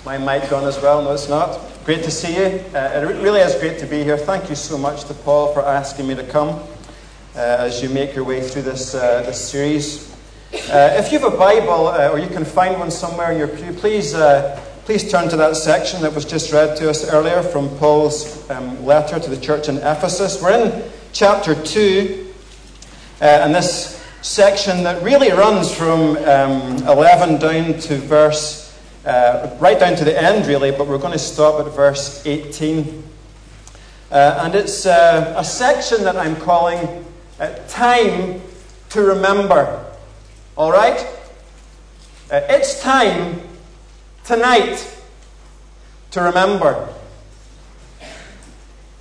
Is my mic on as well? No, it's not. Great to see you. Uh, it really is great to be here. Thank you so much to Paul for asking me to come uh, as you make your way through this, uh, this series. Uh, if you have a Bible uh, or you can find one somewhere in your pew, please, uh, please turn to that section that was just read to us earlier from Paul's um, letter to the church in Ephesus. We're in chapter 2, and this section that really runs from um, 11 down to verse uh, right down to the end, really, but we're going to stop at verse 18. Uh, and it's uh, a section that I'm calling uh, Time to Remember. All right? Uh, it's time tonight to remember.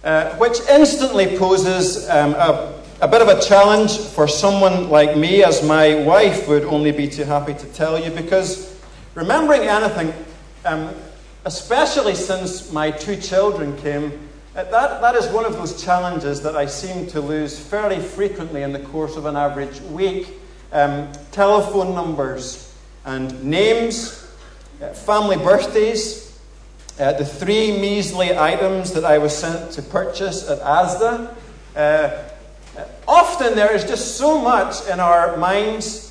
Uh, which instantly poses um, a, a bit of a challenge for someone like me, as my wife would only be too happy to tell you, because Remembering anything, um, especially since my two children came, uh, that, that is one of those challenges that I seem to lose fairly frequently in the course of an average week. Um, telephone numbers and names, uh, family birthdays, uh, the three measly items that I was sent to purchase at ASDA. Uh, uh often there is just so much in our minds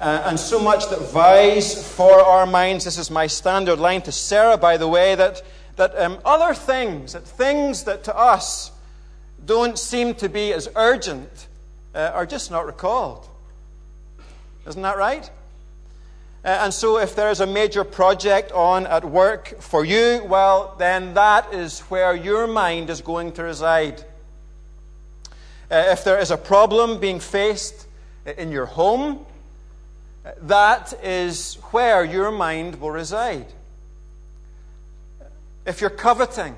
uh, and so much that vies for our minds. This is my standard line to Sarah, by the way, that, that um, other things, that things that to us don't seem to be as urgent, uh, are just not recalled. Isn't that right? Uh, and so, if there is a major project on at work for you, well, then that is where your mind is going to reside. Uh, if there is a problem being faced in your home, that is where your mind will reside. If you're coveting,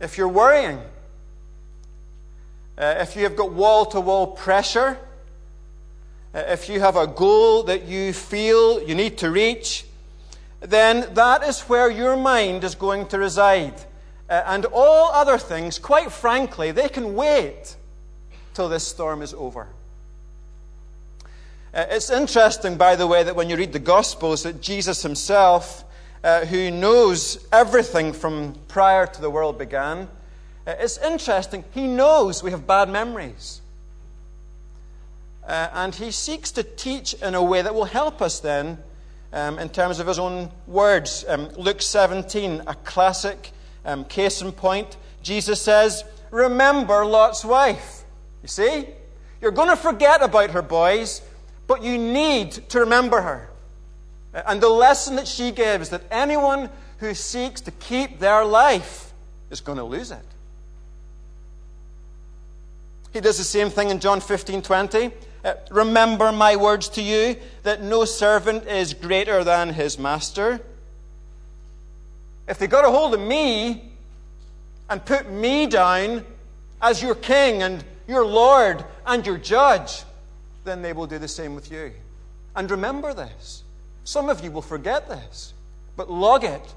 if you're worrying, uh, if you have got wall to wall pressure, uh, if you have a goal that you feel you need to reach, then that is where your mind is going to reside. Uh, and all other things, quite frankly, they can wait till this storm is over. Uh, it's interesting, by the way, that when you read the Gospels, that Jesus himself, uh, who knows everything from prior to the world began, uh, it's interesting, he knows we have bad memories. Uh, and he seeks to teach in a way that will help us then um, in terms of his own words. Um, Luke 17, a classic um, case in point. Jesus says, Remember Lot's wife. You see? You're going to forget about her, boys, but you need to remember her. And the lesson that she gives is that anyone who seeks to keep their life is going to lose it. He does the same thing in John 15 20. Uh, remember my words to you that no servant is greater than his master. If they got a hold of me and put me down as your king and your Lord and your judge, then they will do the same with you. And remember this. Some of you will forget this, but log it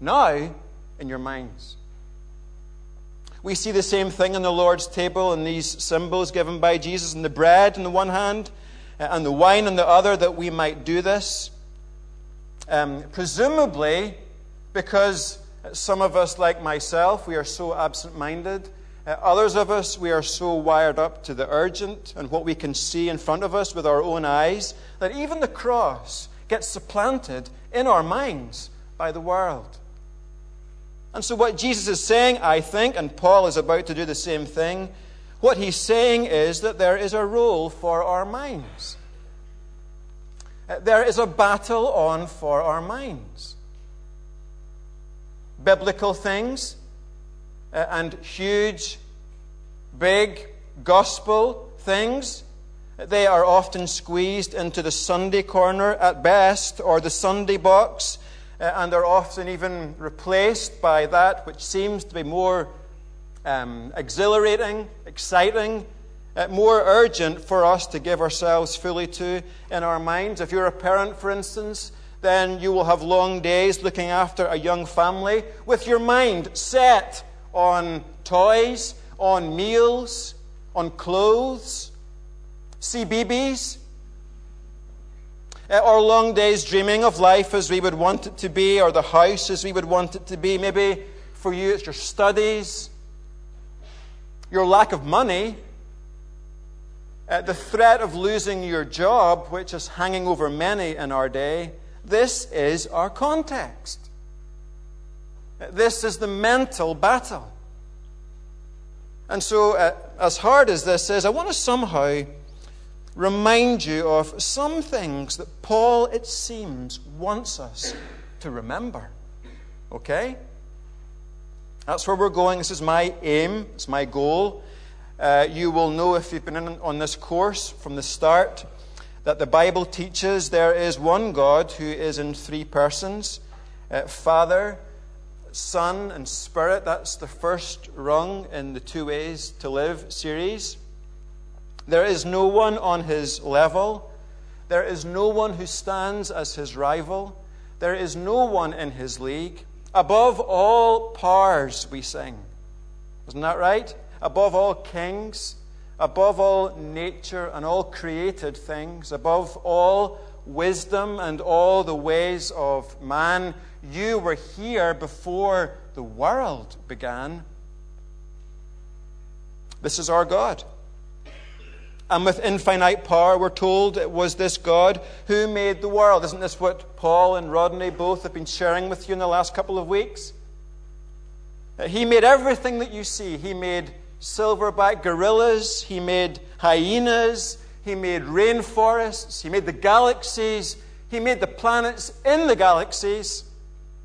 now in your minds. We see the same thing in the Lord's table and these symbols given by Jesus and the bread in the one hand uh, and the wine in the other that we might do this. Um, presumably, because some of us, like myself, we are so absent minded uh, others of us, we are so wired up to the urgent and what we can see in front of us with our own eyes that even the cross gets supplanted in our minds by the world. And so, what Jesus is saying, I think, and Paul is about to do the same thing, what he's saying is that there is a role for our minds. Uh, there is a battle on for our minds. Biblical things and huge, big gospel things. They are often squeezed into the Sunday corner at best, or the Sunday box, uh, and are often even replaced by that which seems to be more um, exhilarating, exciting, uh, more urgent for us to give ourselves fully to in our minds. If you're a parent, for instance, then you will have long days looking after a young family with your mind set on toys, on meals, on clothes, CBeebies. uh, or long days dreaming of life as we would want it to be, or the house as we would want it to be. Maybe for you it's your studies, your lack of money, uh, the threat of losing your job, which is hanging over many in our day. This is our context. This is the mental battle. And so, uh, as hard as this is, I want to somehow remind you of some things that Paul, it seems, wants us to remember. Okay? That's where we're going. This is my aim, it's my goal. Uh, you will know if you've been in, on this course from the start that the Bible teaches there is one God who is in three persons uh, Father, Son, and Spirit. That's the first rung in the Two Ways to Live series. There is no one on his level. There is no one who stands as his rival. There is no one in his league. Above all powers, we sing. Isn't that right? Above all kings, above all nature and all created things, above all wisdom and all the ways of man, you were here before the world began. This is our God. And with infinite power, we're told it was this God who made the world. Isn't this what Paul and Rodney both have been sharing with you in the last couple of weeks? He made everything that you see. He made silverback gorillas, he made hyenas, he made rainforests, he made the galaxies, he made the planets in the galaxies.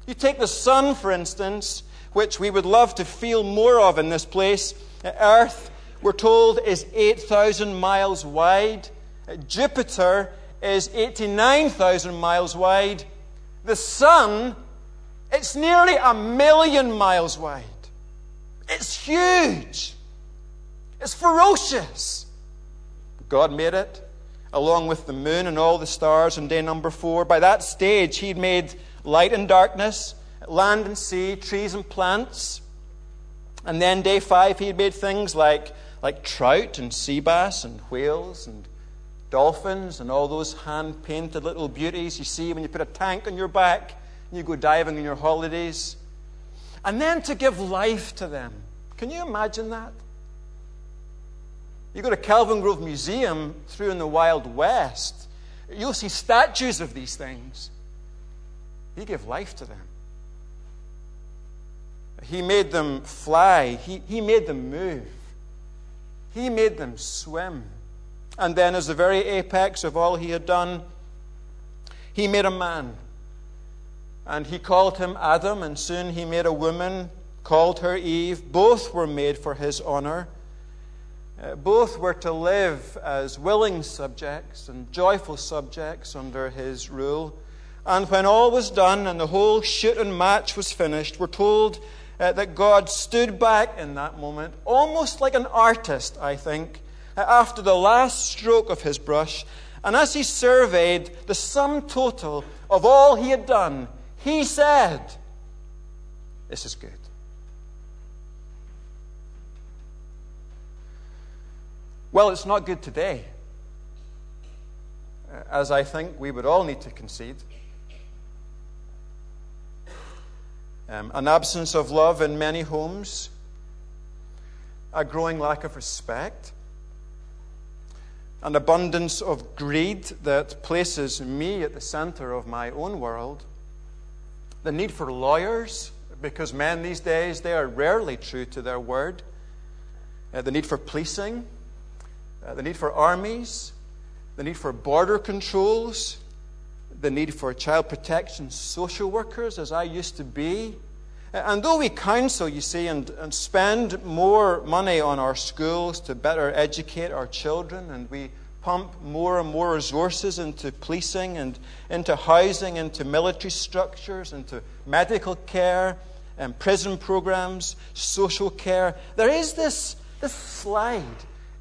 You take the sun, for instance, which we would love to feel more of in this place. Earth, we're told, is 8,000 miles wide. Jupiter is 89,000 miles wide. The sun, it's nearly a million miles wide. It's huge. It's ferocious. God made it, along with the moon and all the stars on day number four. By that stage, He'd made light and darkness, land and sea, trees and plants. And then day five, He'd made things like, like trout and sea bass and whales and dolphins and all those hand painted little beauties you see when you put a tank on your back and you go diving on your holidays. And then to give life to them. Can you imagine that? You go to Kelvingrove Museum through in the Wild West, you'll see statues of these things. He gave life to them. He made them fly. He, he made them move. He made them swim. And then, as the very apex of all he had done, he made a man. And he called him Adam, and soon he made a woman, called her Eve. Both were made for his honor. Uh, both were to live as willing subjects and joyful subjects under his rule. And when all was done and the whole shoot and match was finished, we're told uh, that God stood back in that moment, almost like an artist, I think, uh, after the last stroke of his brush. And as he surveyed the sum total of all he had done, he said, This is good. Well, it's not good today, as I think we would all need to concede. Um, an absence of love in many homes, a growing lack of respect, an abundance of greed that places me at the center of my own world, the need for lawyers, because men these days, they are rarely true to their word, uh, the need for policing uh, the need for armies, the need for border controls, the need for child protection social workers, as I used to be. Uh, and though we counsel, you see, and, and spend more money on our schools to better educate our children, and we pump more and more resources into policing and into housing, into military structures, into medical care and prison programs, social care, there is this, this slide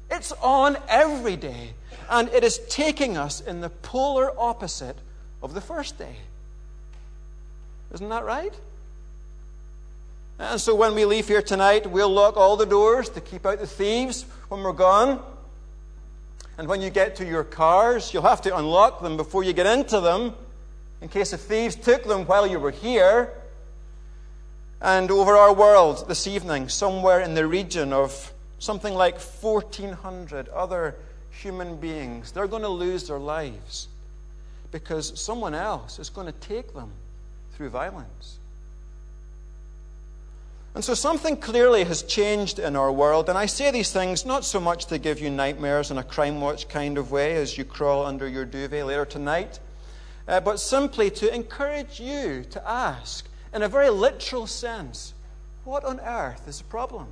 it's on every day, and it is taking us in the polar opposite of the first day. Isn't that right? And so when we leave here tonight, we'll lock all the doors to keep out the thieves when we're gone. And when you get to your cars, you'll have to unlock them before you get into them in case the thieves took them while you were here. And over our world this evening, somewhere in the region of something like 1,400 other human beings, they're going to lose their lives because someone else is going to take them through violence. And so something clearly has changed in our world. And I say these things not so much to give you nightmares in a crime watch kind of way as you crawl under your duvet later tonight, uh, but simply to encourage you to ask, in a very literal sense, what on earth is the problem?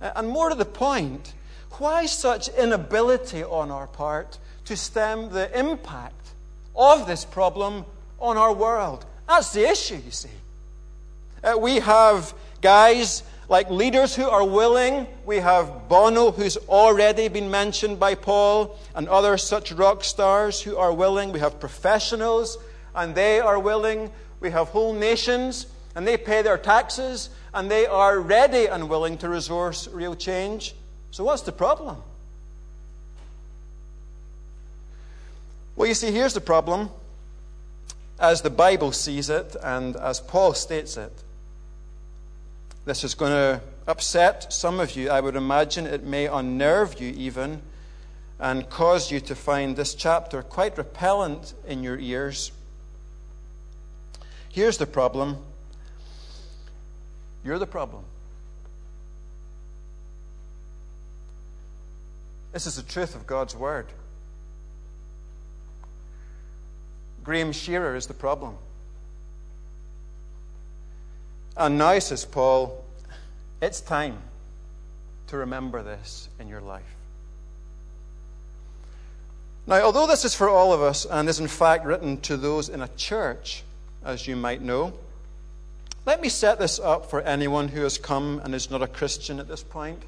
And more to the point, why such inability on our part to stem the impact of this problem on our world? That's the issue, you see. Uh, we have guys like leaders who are willing. We have Bono, who's already been mentioned by Paul, and other such rock stars who are willing. We have professionals, and they are willing. We have whole nations, and they pay their taxes, and they are ready and willing to resource real change. So, what's the problem? Well, you see, here's the problem as the Bible sees it and as Paul states it. This is going to upset some of you. I would imagine it may unnerve you even and cause you to find this chapter quite repellent in your ears. Here's the problem you're the problem. This is the truth of God's Word. Graham Shearer is the problem. And now, says Paul, it's time to remember this in your life. Now, although this is for all of us and is in fact written to those in a church, as you might know, let me set this up for anyone who has come and is not a Christian at this point.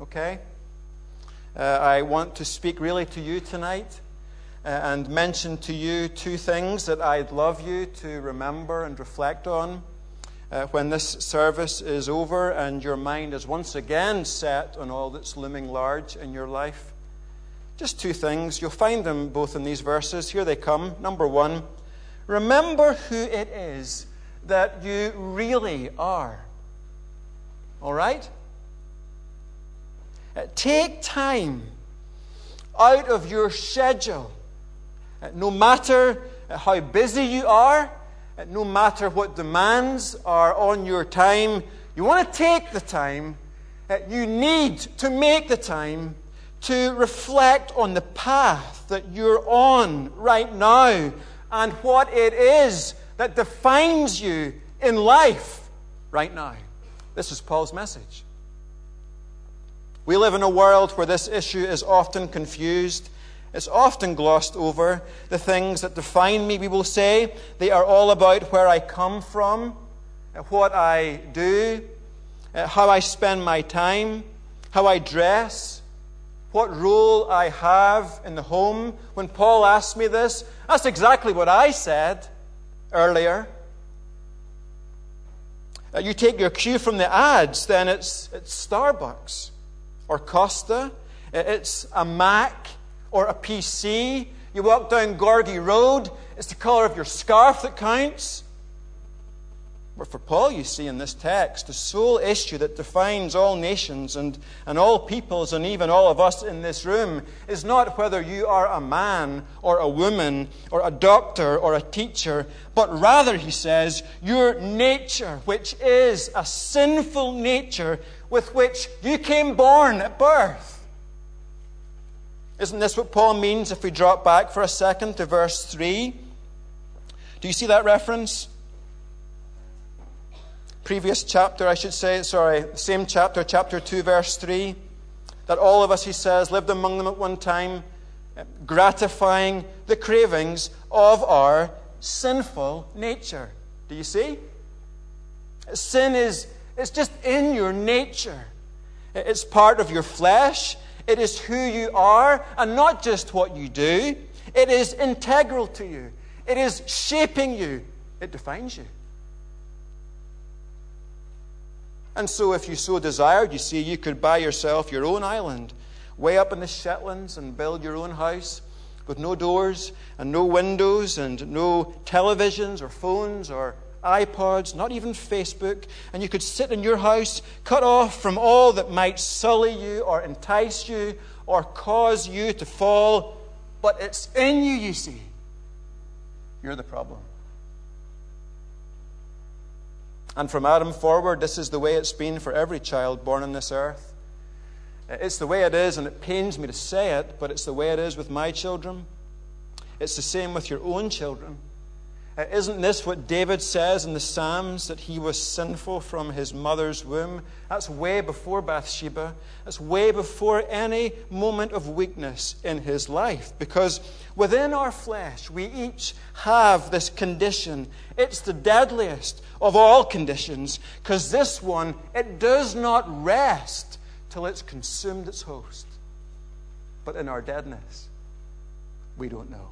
Okay? Uh, I want to speak really to you tonight uh, and mention to you two things that I'd love you to remember and reflect on uh, when this service is over and your mind is once again set on all that's looming large in your life. Just two things. You'll find them both in these verses. Here they come. Number one, remember who it is that you really are. All right? Uh, take time out of your schedule. Uh, no matter how busy you are, no matter what demands are on your time, you want to take the time, you need to make the time to reflect on the path that you're on right now and what it is that defines you in life right now. This is Paul's message. We live in a world where this issue is often confused it's often glossed over. The things that define me, we will say, they are all about where I come from, what I do, uh, how I spend my time, how I dress, what role I have in the home. When Paul asked me this, that's exactly what I said earlier. Uh, you take your cue from the ads, then it's, it's Starbucks or Costa, it's a Mac or a PC. You walk down Gorgie Road, it's the colour of your scarf that counts. But for Paul, you see in this text, the sole issue that defines all nations and, and all peoples and even all of us in this room is not whether you are a man or a woman or a doctor or a teacher, but rather, he says, your nature, which is a sinful nature with which you came born at birth. Isn't this what Paul means if we drop back for a second to verse 3? Do you see that reference? Previous chapter, I should say, sorry, same chapter, chapter 2, verse 3. That all of us, he says, lived among them at one time, gratifying the cravings of our sinful nature. Do you see? Sin is it's just in your nature. It's part of your flesh. It is who you are and not just what you do. It is integral to you. It is shaping you. It defines you. And so, if you so desired, you see, you could buy yourself your own island way up in the Shetlands and build your own house with no doors and no windows and no televisions or phones or iPods, not even Facebook, and you could sit in your house, cut off from all that might sully you or entice you or cause you to fall. But it's in you, you see. You're the problem. And from Adam forward, this is the way it's been for every child born on this earth. Uh, it's the way it is, and it pains me to say it, but it's the way it is with my children. It's the same with your own children. Uh, isn't this what David says in the Psalms that he was sinful from his mother's womb? That's way before Bathsheba. That's way before any moment of weakness in his life. Because within our flesh, we each have this condition. It's the deadliest of all conditions, because this one, it does not rest till it's consumed its host. But in our deadness, we don't know.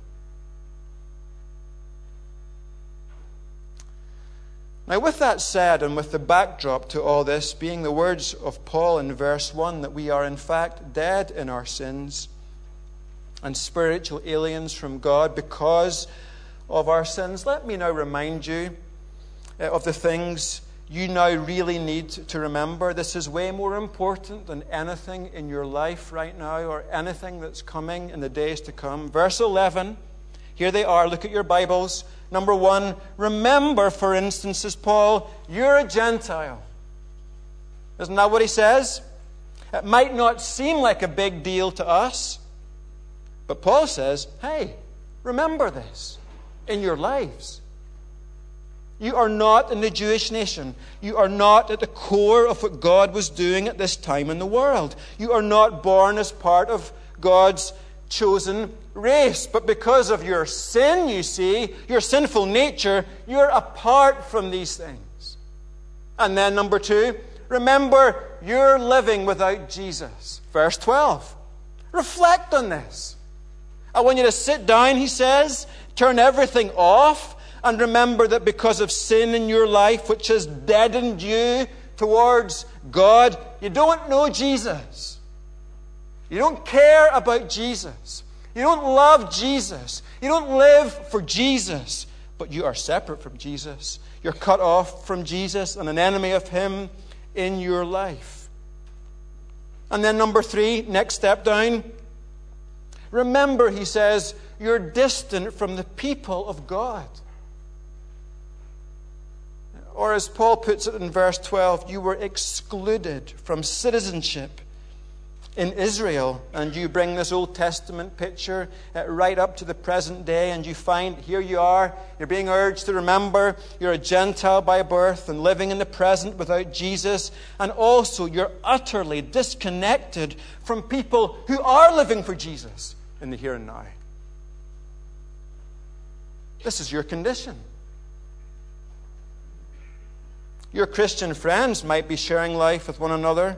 Now, with that said, and with the backdrop to all this being the words of Paul in verse 1 that we are in fact dead in our sins and spiritual aliens from God because of our sins, let me now remind you uh, of the things you now really need to remember. This is way more important than anything in your life right now or anything that's coming in the days to come. Verse 11, here they are. Look at your Bibles. Number one, remember, for instance, says Paul, you're a Gentile. Isn't that what he says? It might not seem like a big deal to us, but Paul says, hey, remember this in your lives. You are not in the Jewish nation. You are not at the core of what God was doing at this time in the world. You are not born as part of God's chosen race. But because of your sin, you see, your sinful nature, you're apart from these things. And then, number two, remember you're living without Jesus. Verse 12. Reflect on this. I want you to sit down, he says, turn everything off, and remember that because of sin in your life, which has deadened you towards God, you don't know Jesus. You don't care about Jesus. You don't love Jesus. You don't live for Jesus. But you are separate from Jesus. You're cut off from Jesus and an enemy of Him in your life. And then, number three, next step down. Remember, he says, you're distant from the people of God. Or, as Paul puts it in verse 12, you were excluded from citizenship in Israel, and you bring this Old Testament picture uh, right up to the present day, and you find here you are, you're being urged to remember you're a Gentile by birth and living in the present without Jesus, and also you're utterly disconnected from people who are living for Jesus in the here and now. This is your condition. Your Christian friends might be sharing life with one another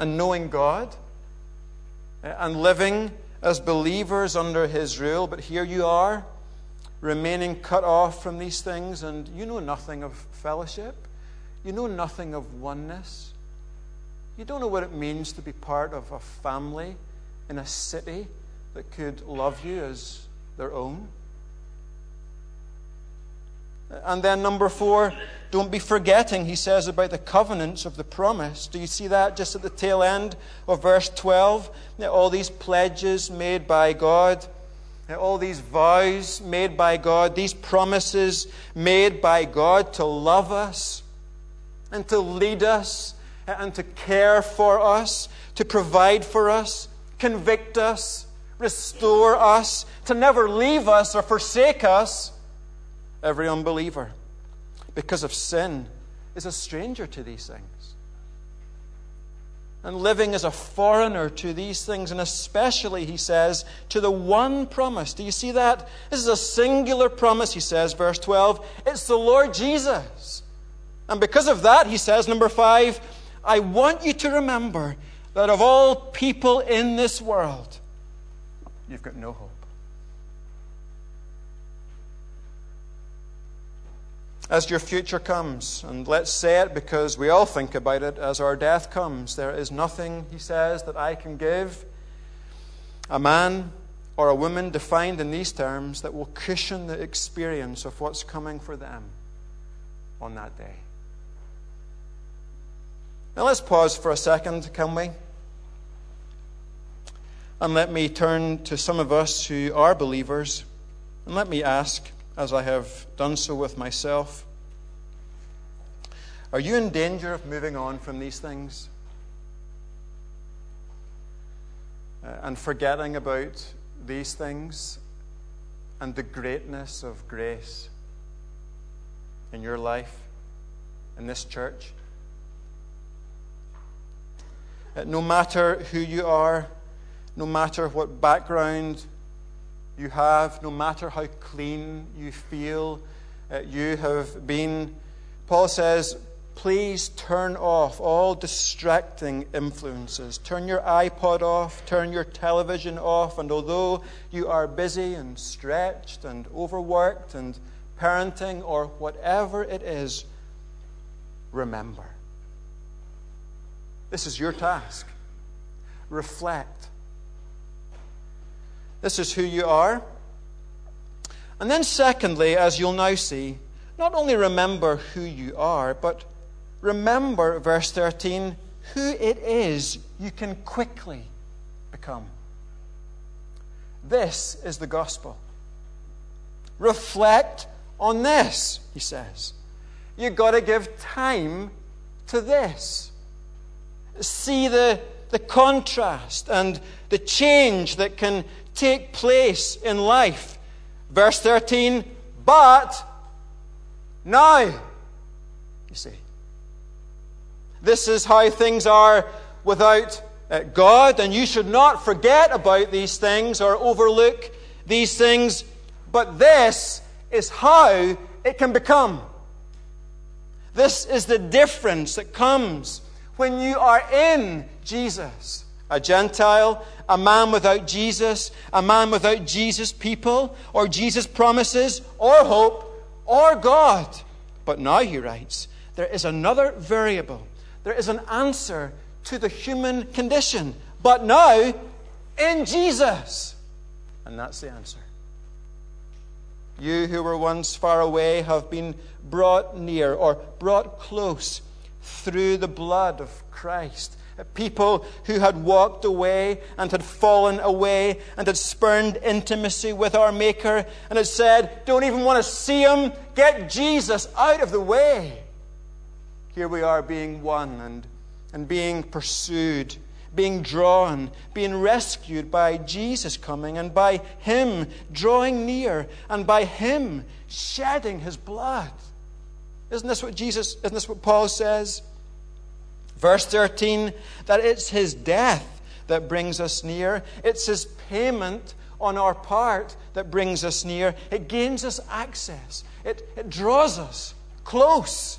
and knowing God eh, and living as believers under His rule. But here you are, remaining cut off from these things, and you know nothing of fellowship. You know nothing of oneness. You don't know what it means to be part of a family in a city that could love you as their own. And then, number four, don't be forgetting, he says, about the covenants of the promise. Do you see that just at the tail end of verse 12? All these pledges made by God, all these vows made by God, these promises made by God to love us and to lead us and to care for us, to provide for us, convict us, restore us, to never leave us or forsake us every unbeliever, because of sin, is a stranger to these things. And living as a foreigner to these things, and especially, he says, to the one promise. Do you see that? This is a singular promise, he says, verse 12. It's the Lord Jesus. And because of that, he says, number five, I want you to remember that of all people in this world, you've got no hope. As your future comes. And let's say it because we all think about it as our death comes. There is nothing, he says, that I can give a man or a woman defined in these terms that will cushion the experience of what's coming for them on that day. Now let's pause for a second, can we? And let me turn to some of us who are believers, and let me ask as I have done so with myself. Are you in danger of moving on from these things? Uh, and forgetting about these things and the greatness of grace in your life, in this church? Uh, no matter who you are, no matter what background you have, no matter how clean you feel uh, you have been. Paul says, please turn off all distracting influences. Turn your iPod off, turn your television off, and although you are busy and stretched and overworked and parenting or whatever it is, remember. This is your task. Reflect this is who you are. And then, secondly, as you'll now see, not only remember who you are, but remember, verse 13, who it is you can quickly become. This is the gospel. Reflect on this, he says. You've got to give time to this. See the, the contrast and the change that can take place in life. Verse 13, but now, you see. This is how things are without uh, God, and you should not forget about these things or overlook these things, but this is how it can become. This is the difference that comes when you are in Jesus a Gentile, a man without Jesus, a man without Jesus' people, or Jesus' promises, or hope, or God. But now, he writes, there is another variable. There is an answer to the human condition. But now, in Jesus. And that's the answer. You who were once far away have been brought near or brought close through the blood of Christ people who had walked away and had fallen away and had spurned intimacy with our Maker and had said, Don't even want to see him, get Jesus out of the way. Here we are being won and, and being pursued, being drawn, being rescued by Jesus coming and by Him drawing near and by Him shedding His blood. Isn't this what Jesus, isn't this what Paul says? Verse 13, that it's his death that brings us near, it's his payment on our part that brings us near. It gains us access, it, it draws us close.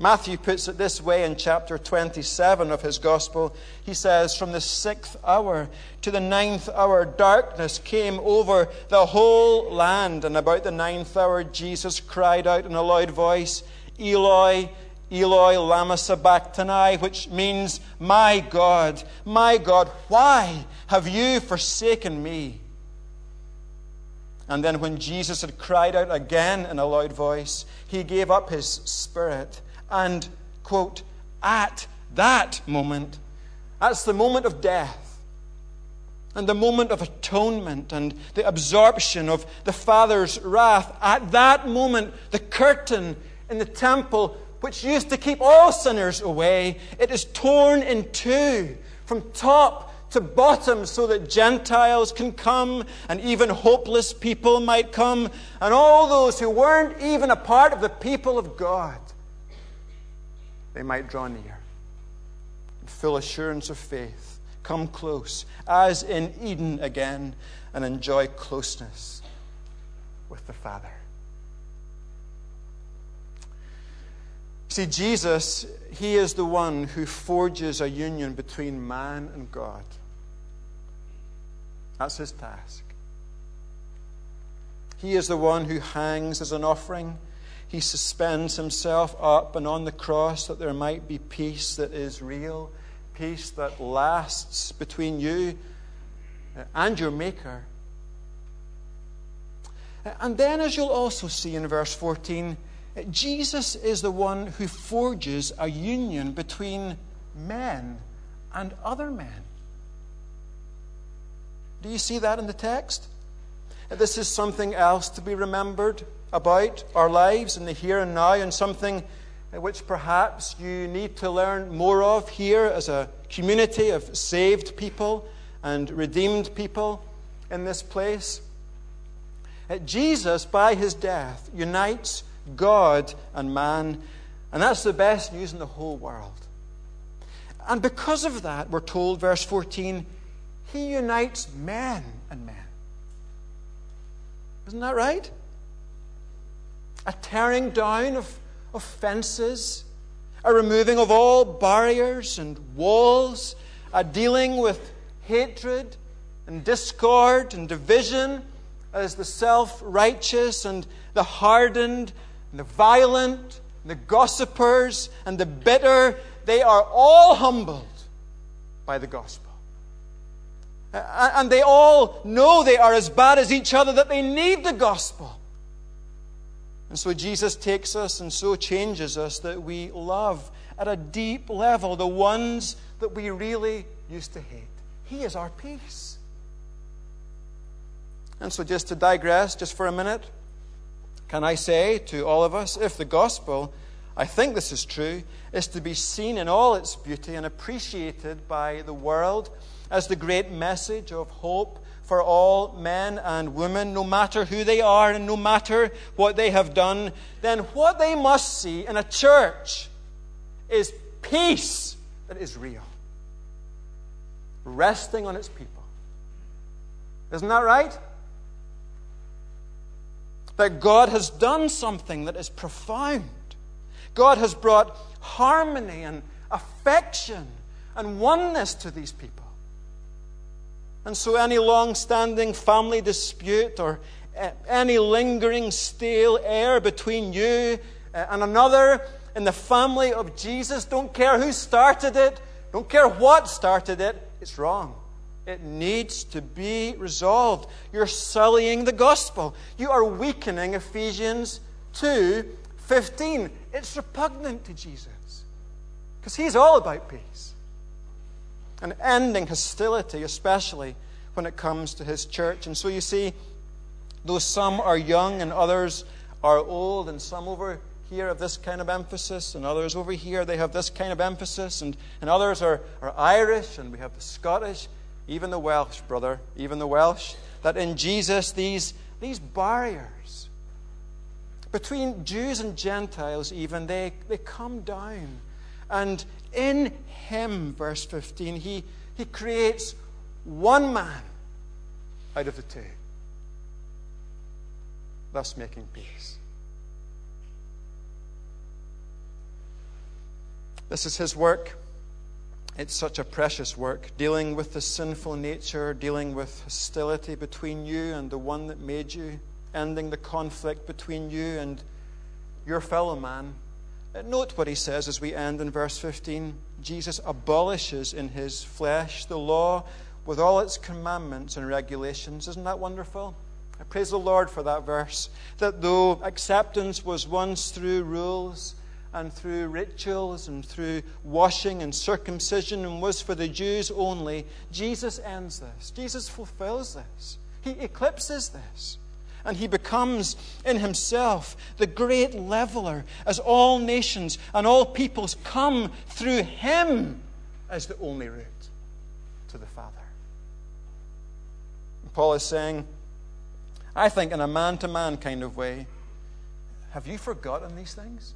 Matthew puts it this way in chapter 27 of his gospel. He says, From the sixth hour to the ninth hour, darkness came over the whole land. And about the ninth hour, Jesus cried out in a loud voice, Eloi, Eloi lama sabachthani, which means, My God, my God, why have you forsaken me? And then, when Jesus had cried out again in a loud voice, he gave up his spirit. And, quote, at that moment, that's the moment of death, and the moment of atonement, and the absorption of the Father's wrath, at that moment, the curtain in the temple which used to keep all sinners away, it is torn in two from top to bottom so that Gentiles can come and even hopeless people might come and all those who weren't even a part of the people of God, they might draw near. In full assurance of faith, come close, as in Eden again, and enjoy closeness with the Father. See, Jesus, He is the one who forges a union between man and God. That's His task. He is the one who hangs as an offering. he suspends himself up and on the cross that there might be peace that is real, peace that lasts between you uh, and your Maker. Uh, and then, as you'll also see in verse 14, Jesus is the one who forges a union between men and other men. Do you see that in the text? This is something else to be remembered about our lives in the here and now, and something which perhaps you need to learn more of here as a community of saved people and redeemed people in this place. Jesus, by his death, unites God and man, and that's the best news in the whole world. And because of that, we're told, verse 14, he unites men and men. Isn't that right? A tearing down of, of fences, a removing of all barriers and walls, a dealing with hatred and discord and division as the self righteous and the hardened and the violent and the gossipers and the bitter, they are all humbled by the gospel. And they all know they are as bad as each other, that they need the gospel. And so Jesus takes us and so changes us that we love at a deep level the ones that we really used to hate. He is our peace. And so, just to digress just for a minute, can I say to all of us if the gospel, I think this is true, is to be seen in all its beauty and appreciated by the world as the great message of hope for all men and women, no matter who they are and no matter what they have done, then what they must see in a church is peace that is real, resting on its people. Isn't that right? That God has done something that is profound. God has brought harmony and affection and oneness to these people. And so, any long standing family dispute or eh, any lingering stale air between you eh, and another in the family of Jesus, don't care who started it, don't care what started it, it's wrong. It needs to be resolved. You're sullying the gospel. You are weakening Ephesians 2 15. It's repugnant to Jesus because he's all about peace and ending hostility, especially when it comes to his church. And so you see, though some are young and others are old, and some over here have this kind of emphasis, and others over here they have this kind of emphasis, and, and others are, are Irish, and we have the Scottish, even the Welsh, brother, even the Welsh, that in Jesus these, these barriers between Jews and Gentiles, even, they, they come down. And in him, verse 15, he, he creates one man out of the two, thus making peace. This is his work. It's such a precious work, dealing with the sinful nature, dealing with hostility between you and the one that made you, ending the conflict between you and your fellow man uh, note what he says as we end in verse 15. Jesus abolishes in his flesh the law with all its commandments and regulations. Isn't that wonderful? I praise the Lord for that verse. That though acceptance was once through rules and through rituals and through washing and circumcision and was for the Jews only, Jesus ends this. Jesus fulfills this. He eclipses this. And he becomes in himself the great leveler as all nations and all peoples come through him as the only route to the Father. And Paul is saying, I think, in a man to man kind of way, have you forgotten these things?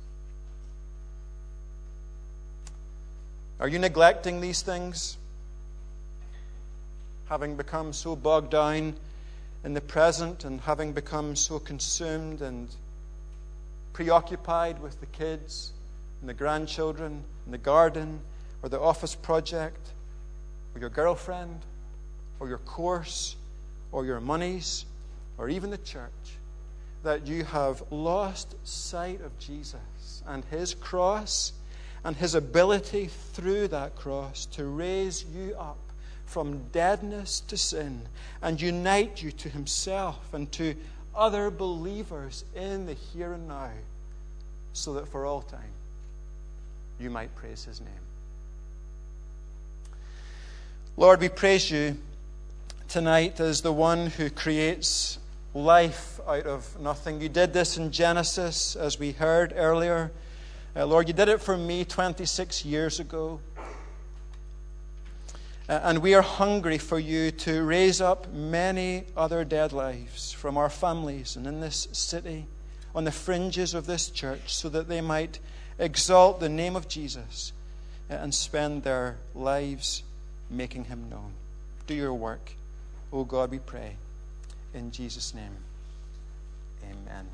Are you neglecting these things? Having become so bogged down in the present and having become so consumed and preoccupied with the kids and the grandchildren and the garden or the office project or your girlfriend or your course or your monies or even the church that you have lost sight of Jesus and his cross and his ability through that cross to raise you up from deadness to sin and unite you to himself and to other believers in the here and now, so that for all time you might praise his name. Lord, we praise you tonight as the one who creates life out of nothing. You did this in Genesis, as we heard earlier. Uh, Lord, you did it for me 26 years ago. Uh, and we are hungry for you to raise up many other dead lives from our families and in this city, on the fringes of this church, so that they might exalt the name of Jesus uh, and spend their lives making him known. Do your work. O oh God, we pray. In Jesus' name, amen.